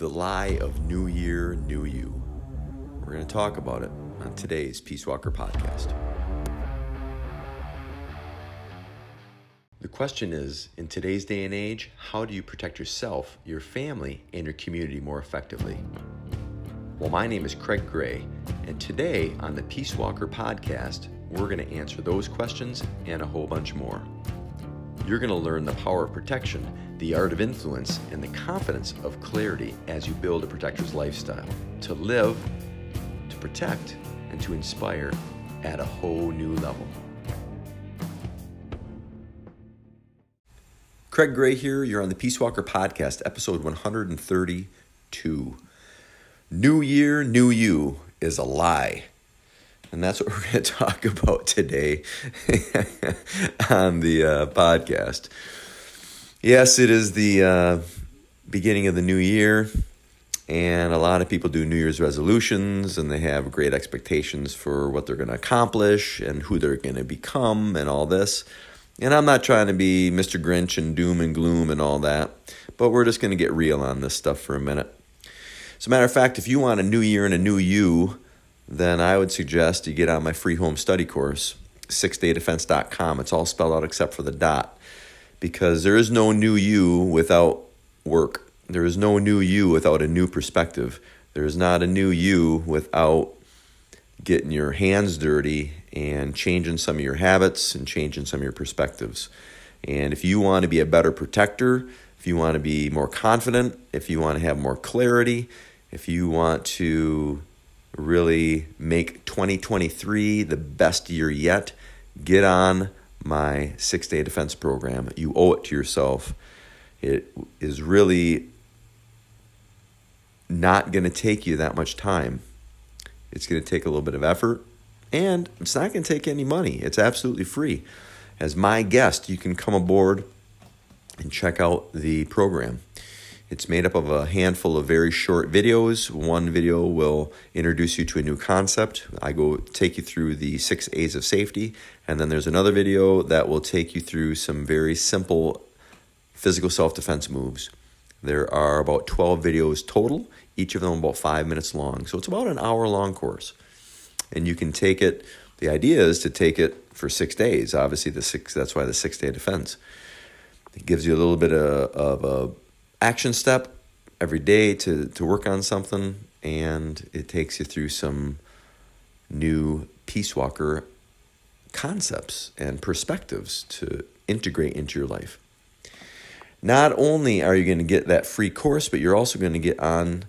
the lie of New Year, New You. We're going to talk about it on today's Peace Walker podcast. The question is in today's day and age, how do you protect yourself, your family, and your community more effectively? Well, my name is Craig Gray, and today on the Peace Walker podcast, we're going to answer those questions and a whole bunch more. You're going to learn the power of protection, the art of influence, and the confidence of clarity as you build a protector's lifestyle to live, to protect, and to inspire at a whole new level. Craig Gray here. You're on the Peace Walker Podcast, episode 132. New Year, New You is a lie. And that's what we're going to talk about today on the uh, podcast. Yes, it is the uh, beginning of the new year, and a lot of people do New Year's resolutions and they have great expectations for what they're going to accomplish and who they're going to become and all this. And I'm not trying to be Mr. Grinch and doom and gloom and all that, but we're just going to get real on this stuff for a minute. As a matter of fact, if you want a new year and a new you, then I would suggest you get on my free home study course, sixdaydefense.com. It's all spelled out except for the dot. Because there is no new you without work. There is no new you without a new perspective. There is not a new you without getting your hands dirty and changing some of your habits and changing some of your perspectives. And if you want to be a better protector, if you want to be more confident, if you want to have more clarity, if you want to really make 2023 the best year yet, get on my six day defense program. You owe it to yourself. It is really not going to take you that much time. It's going to take a little bit of effort, and it's not going to take any money. It's absolutely free. As my guest, you can come aboard and check out the program. It's made up of a handful of very short videos. One video will introduce you to a new concept. I go take you through the six A's of safety. And then there's another video that will take you through some very simple physical self defense moves. There are about 12 videos total, each of them about five minutes long. So it's about an hour long course. And you can take it, the idea is to take it for six days. Obviously, the six, that's why the six day defense. It gives you a little bit of, of a action step every day to, to work on something, and it takes you through some new Peace Walker concepts and perspectives to integrate into your life. Not only are you going to get that free course, but you're also going to get on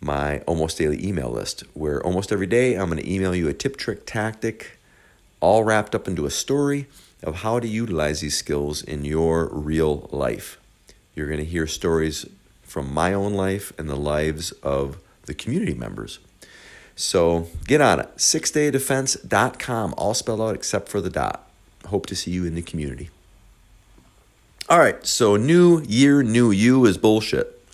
my almost daily email list where almost every day I'm going to email you a tip, trick, tactic, all wrapped up into a story of how to utilize these skills in your real life. You're going to hear stories from my own life and the lives of the community members. So get on it. Sixdaydefense.com, all spelled out except for the dot. Hope to see you in the community. All right, so new year, new you is bullshit.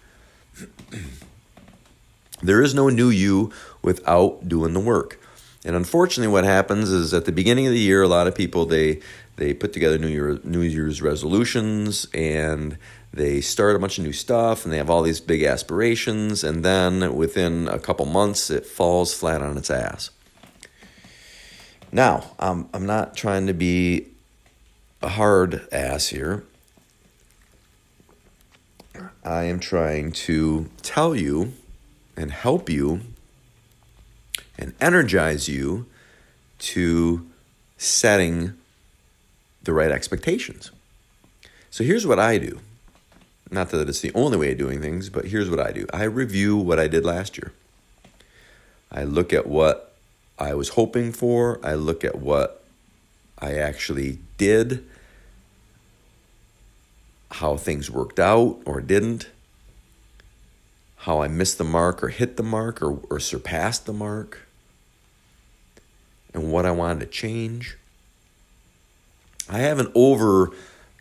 there is no new you without doing the work. And unfortunately, what happens is at the beginning of the year, a lot of people they they put together New Year New Year's resolutions and they start a bunch of new stuff and they have all these big aspirations and then within a couple months it falls flat on its ass. Now i'm, I'm not trying to be a hard ass here. I am trying to tell you and help you and energize you to setting the right expectations. So here's what i do not that it's the only way of doing things, but here's what I do I review what I did last year. I look at what I was hoping for, I look at what I actually did, how things worked out or didn't, how I missed the mark or hit the mark or, or surpassed the mark, and what I wanted to change. I have an over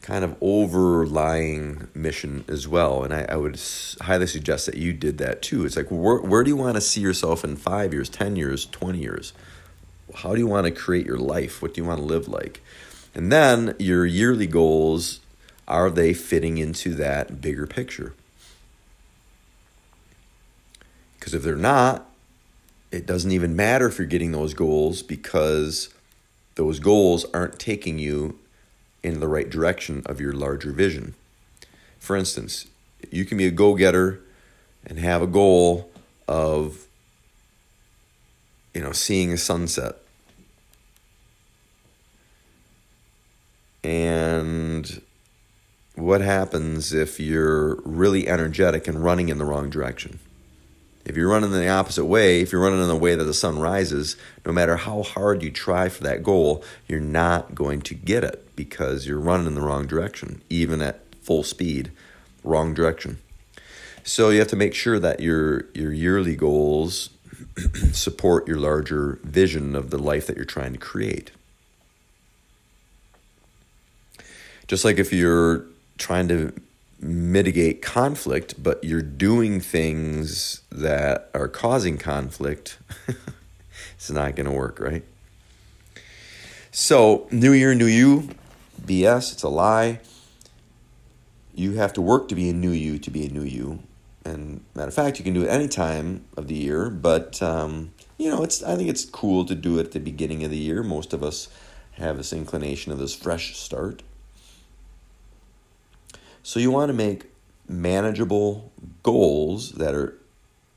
kind of overlying mission as well. And I, I would highly suggest that you did that too. It's like, where, where do you want to see yourself in five years, 10 years, 20 years? How do you want to create your life? What do you want to live like? And then your yearly goals are they fitting into that bigger picture? Because if they're not, it doesn't even matter if you're getting those goals because those goals aren't taking you in the right direction of your larger vision. For instance, you can be a go getter and have a goal of you know seeing a sunset and what happens if you're really energetic and running in the wrong direction if you're running in the opposite way if you're running in the way that the sun rises no matter how hard you try for that goal you're not going to get it because you're running in the wrong direction even at full speed wrong direction so you have to make sure that your your yearly goals support your larger vision of the life that you're trying to create. Just like if you're trying to mitigate conflict, but you're doing things that are causing conflict, it's not going to work, right? So, new year, new you, BS, it's a lie. You have to work to be a new you to be a new you. And matter of fact, you can do it any time of the year, but um, you know, it's I think it's cool to do it at the beginning of the year. Most of us have this inclination of this fresh start. So you want to make manageable goals that are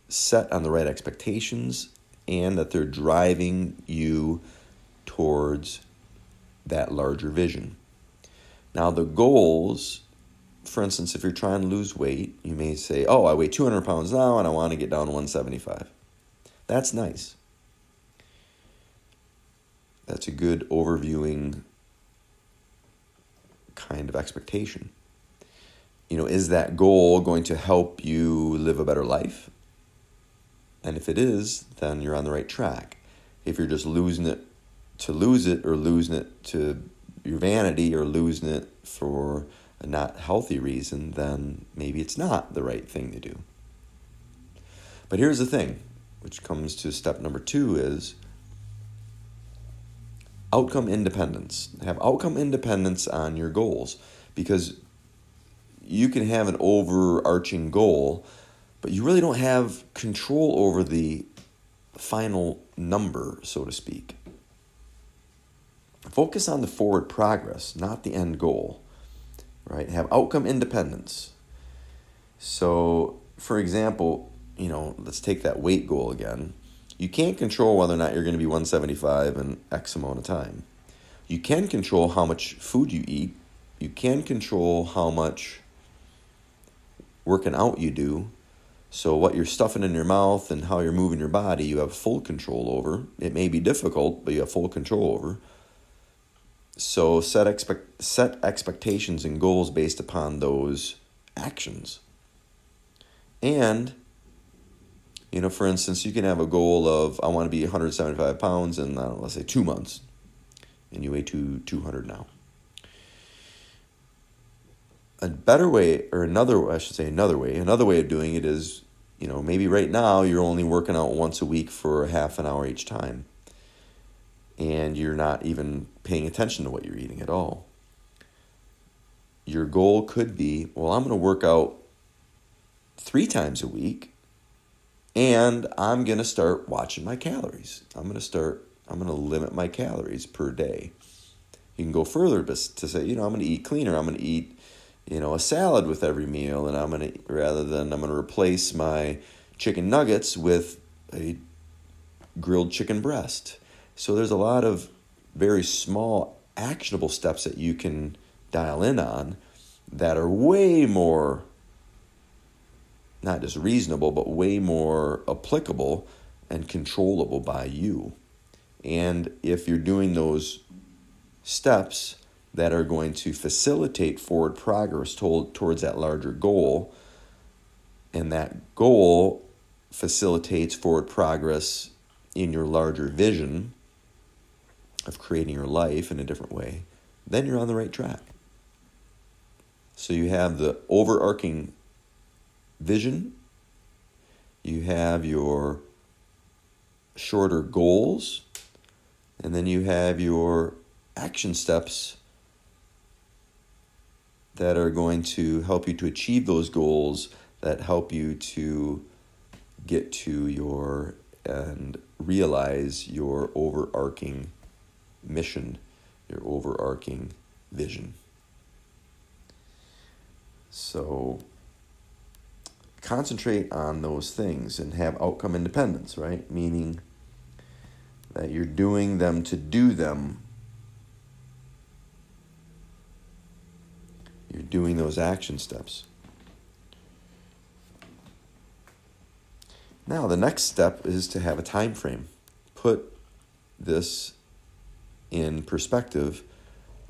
set on the right expectations and that they're driving you towards that larger vision. Now, the goals for instance, if you're trying to lose weight, you may say, Oh, I weigh 200 pounds now and I want to get down to 175. That's nice. That's a good overviewing kind of expectation. You know, is that goal going to help you live a better life? And if it is, then you're on the right track. If you're just losing it to lose it or losing it to your vanity or losing it for a not healthy reason, then maybe it's not the right thing to do. But here's the thing, which comes to step number two is outcome independence. Have outcome independence on your goals because you can have an overarching goal, but you really don't have control over the final number, so to speak. Focus on the forward progress, not the end goal right? Have outcome independence. So, for example, you know, let's take that weight goal again. You can't control whether or not you're going to be 175 in X amount of time. You can control how much food you eat. You can control how much working out you do. So, what you're stuffing in your mouth and how you're moving your body, you have full control over. It may be difficult, but you have full control over. So set expect set expectations and goals based upon those actions. And you know, for instance, you can have a goal of I want to be 175 pounds in uh, let's say two months, and you weigh two 200 now. A better way, or another, I should say, another way, another way of doing it is, you know, maybe right now you're only working out once a week for half an hour each time and you're not even paying attention to what you're eating at all. Your goal could be well, I'm going to work out three times a week and I'm going to start watching my calories. I'm going to start, I'm going to limit my calories per day. You can go further to say, you know, I'm going to eat cleaner. I'm going to eat, you know, a salad with every meal, and I'm to, rather than, I'm to replace my chicken nuggets with a grilled chicken breast so there's a lot of very small actionable steps that you can dial in on that are way more not just reasonable but way more applicable and controllable by you. And if you're doing those steps that are going to facilitate forward progress toward, towards that larger goal, and that goal facilitates forward progress in your larger vision, of creating your life in a different way, then you're on the right track. So you have the overarching vision, you have your shorter goals, and then you have your action steps that are going to help you to achieve those goals, that help you to get to your and realize your overarching mission, your overarching vision. So concentrate on those things and have outcome independence, right? Meaning that you're doing them to do them. You're doing those action steps. Now, the next step is to have a time frame. Put this in perspective,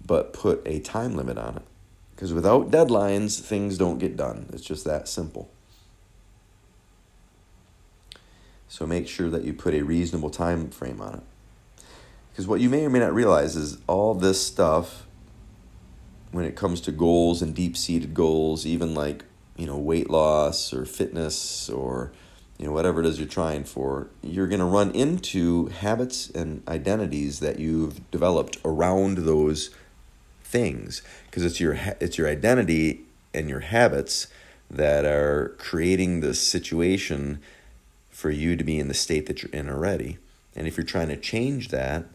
but put a time limit on it. Because without deadlines, things don't get done. It's just that simple. So make sure that you put a reasonable time frame on it. Because what you may or may not realize is all this stuff, when it comes to goals and deep seated goals, even like, you know, weight loss or fitness or you know whatever it is you're trying for you're going to run into habits and identities that you've developed around those things. Because it's your it's your identity and your habits that are creating the situation for you to be in the state that you're in already. And if you're trying to change that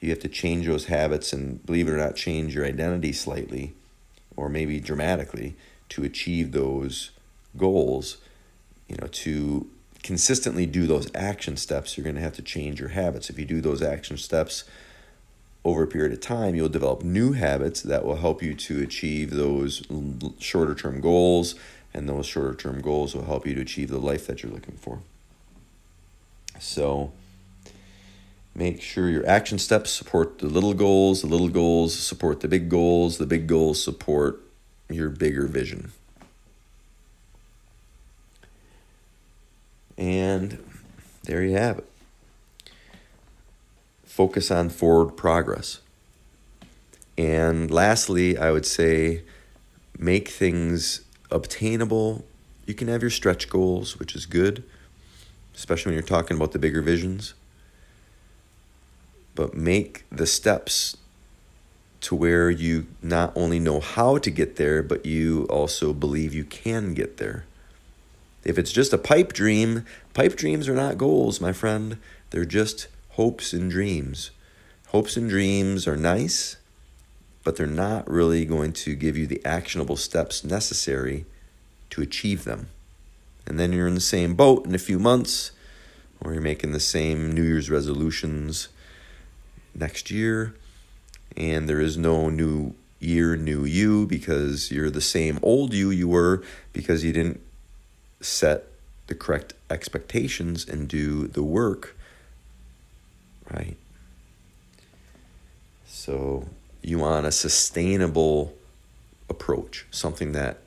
you have to change those habits and believe it or not change your identity slightly or maybe dramatically to achieve those goals you know to consistently do those action steps, you're going to have to change your habits. If you do those action steps over a period of time, you'll develop new habits that will help you to achieve those shorter term goals, and those shorter term goals will help you to achieve the life that you're looking for. So, make sure your action steps support the little goals, the little goals support the big goals, the big goals support your bigger vision. And there you have it. Focus on forward progress. And lastly, I would say make things obtainable. You can have your stretch goals, which is good, especially when you're talking about the bigger visions. But make the steps to where you not only know how to get there, but you also believe you can get there. If it's just a pipe dream, pipe dreams are not goals, my friend. They're just hopes and dreams. Hopes and dreams are nice, but they're not really going to give you the actionable steps necessary to achieve them. And then you're in the same boat in a few months, or you're making the same New Year's resolutions next year, and there is no new year, new you, because you're the same old you you were because you didn't set the correct expectations and do the work, right? So you want a sustainable approach, something that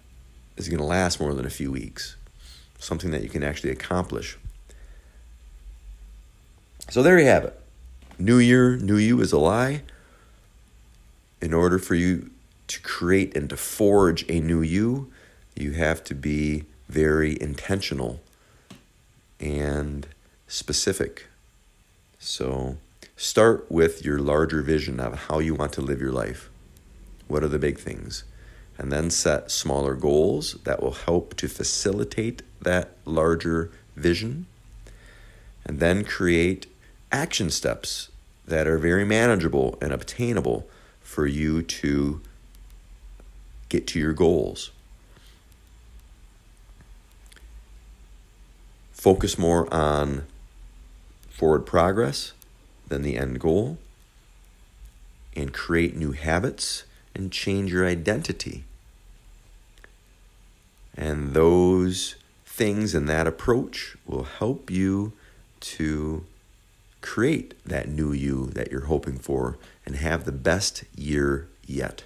is going to last more than a few weeks, something that you can actually accomplish. So there you have it. New year, new you is a lie. In order for you to create and to forge a new you, you have to be very intentional and specific. So start with your larger vision of how you want to live your life. What are the big things? And then set smaller goals that will help to facilitate that larger vision. And then create action steps that are very manageable and obtainable for you to get to your goals. focus more on forward progress than the end goal, and create new habits and change your identity. And those things and that approach will help you to create that new you that you're hoping for and have the best year yet.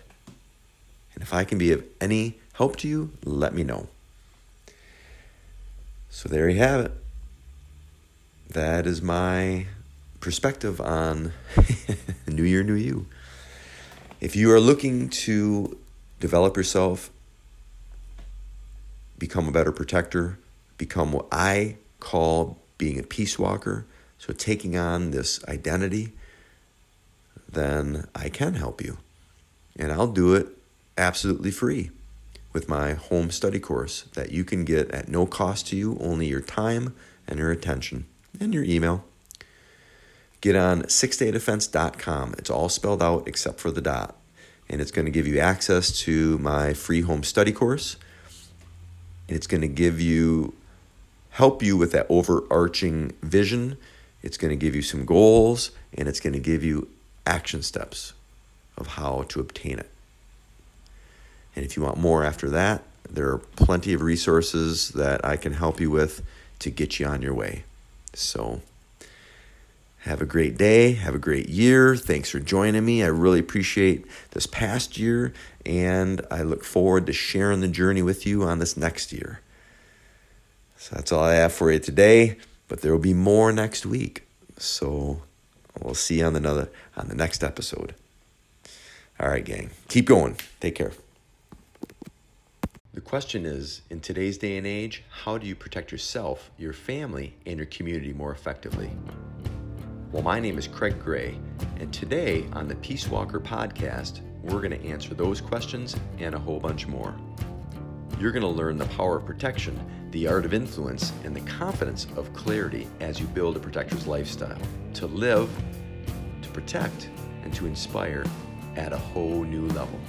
And if I can be of any help to you, let me know. So there you have it. That is my perspective on New Year, New You. If you are looking to develop yourself, become a better protector, become what I call being a peace walker, so taking on this identity, then I can help you. And I'll do it absolutely free with my home study course that you can get at no cost to you, only your time and your attention and your email. Get on sixdaydefense.com. It's all spelled out except for the dot. And it's going to give you access to my free home study course. And it's going to give you help you with that overarching vision. It's going to give you some goals and it's going to give you action steps of how to obtain it. And if you want more after that, there are plenty of resources that I can help you with to get you on your way. So, have a great day. Have a great year. Thanks for joining me. I really appreciate this past year, and I look forward to sharing the journey with you on this next year. So, that's all I have for you today, but there will be more next week. So, we'll see you on another on the next episode. All right, gang. Keep going. Take care. The question is in today's day and age, how do you protect yourself, your family, and your community more effectively? Well, my name is Craig Gray, and today on the Peace Walker podcast, we're going to answer those questions and a whole bunch more. You're going to learn the power of protection, the art of influence, and the confidence of clarity as you build a protector's lifestyle to live, to protect, and to inspire at a whole new level.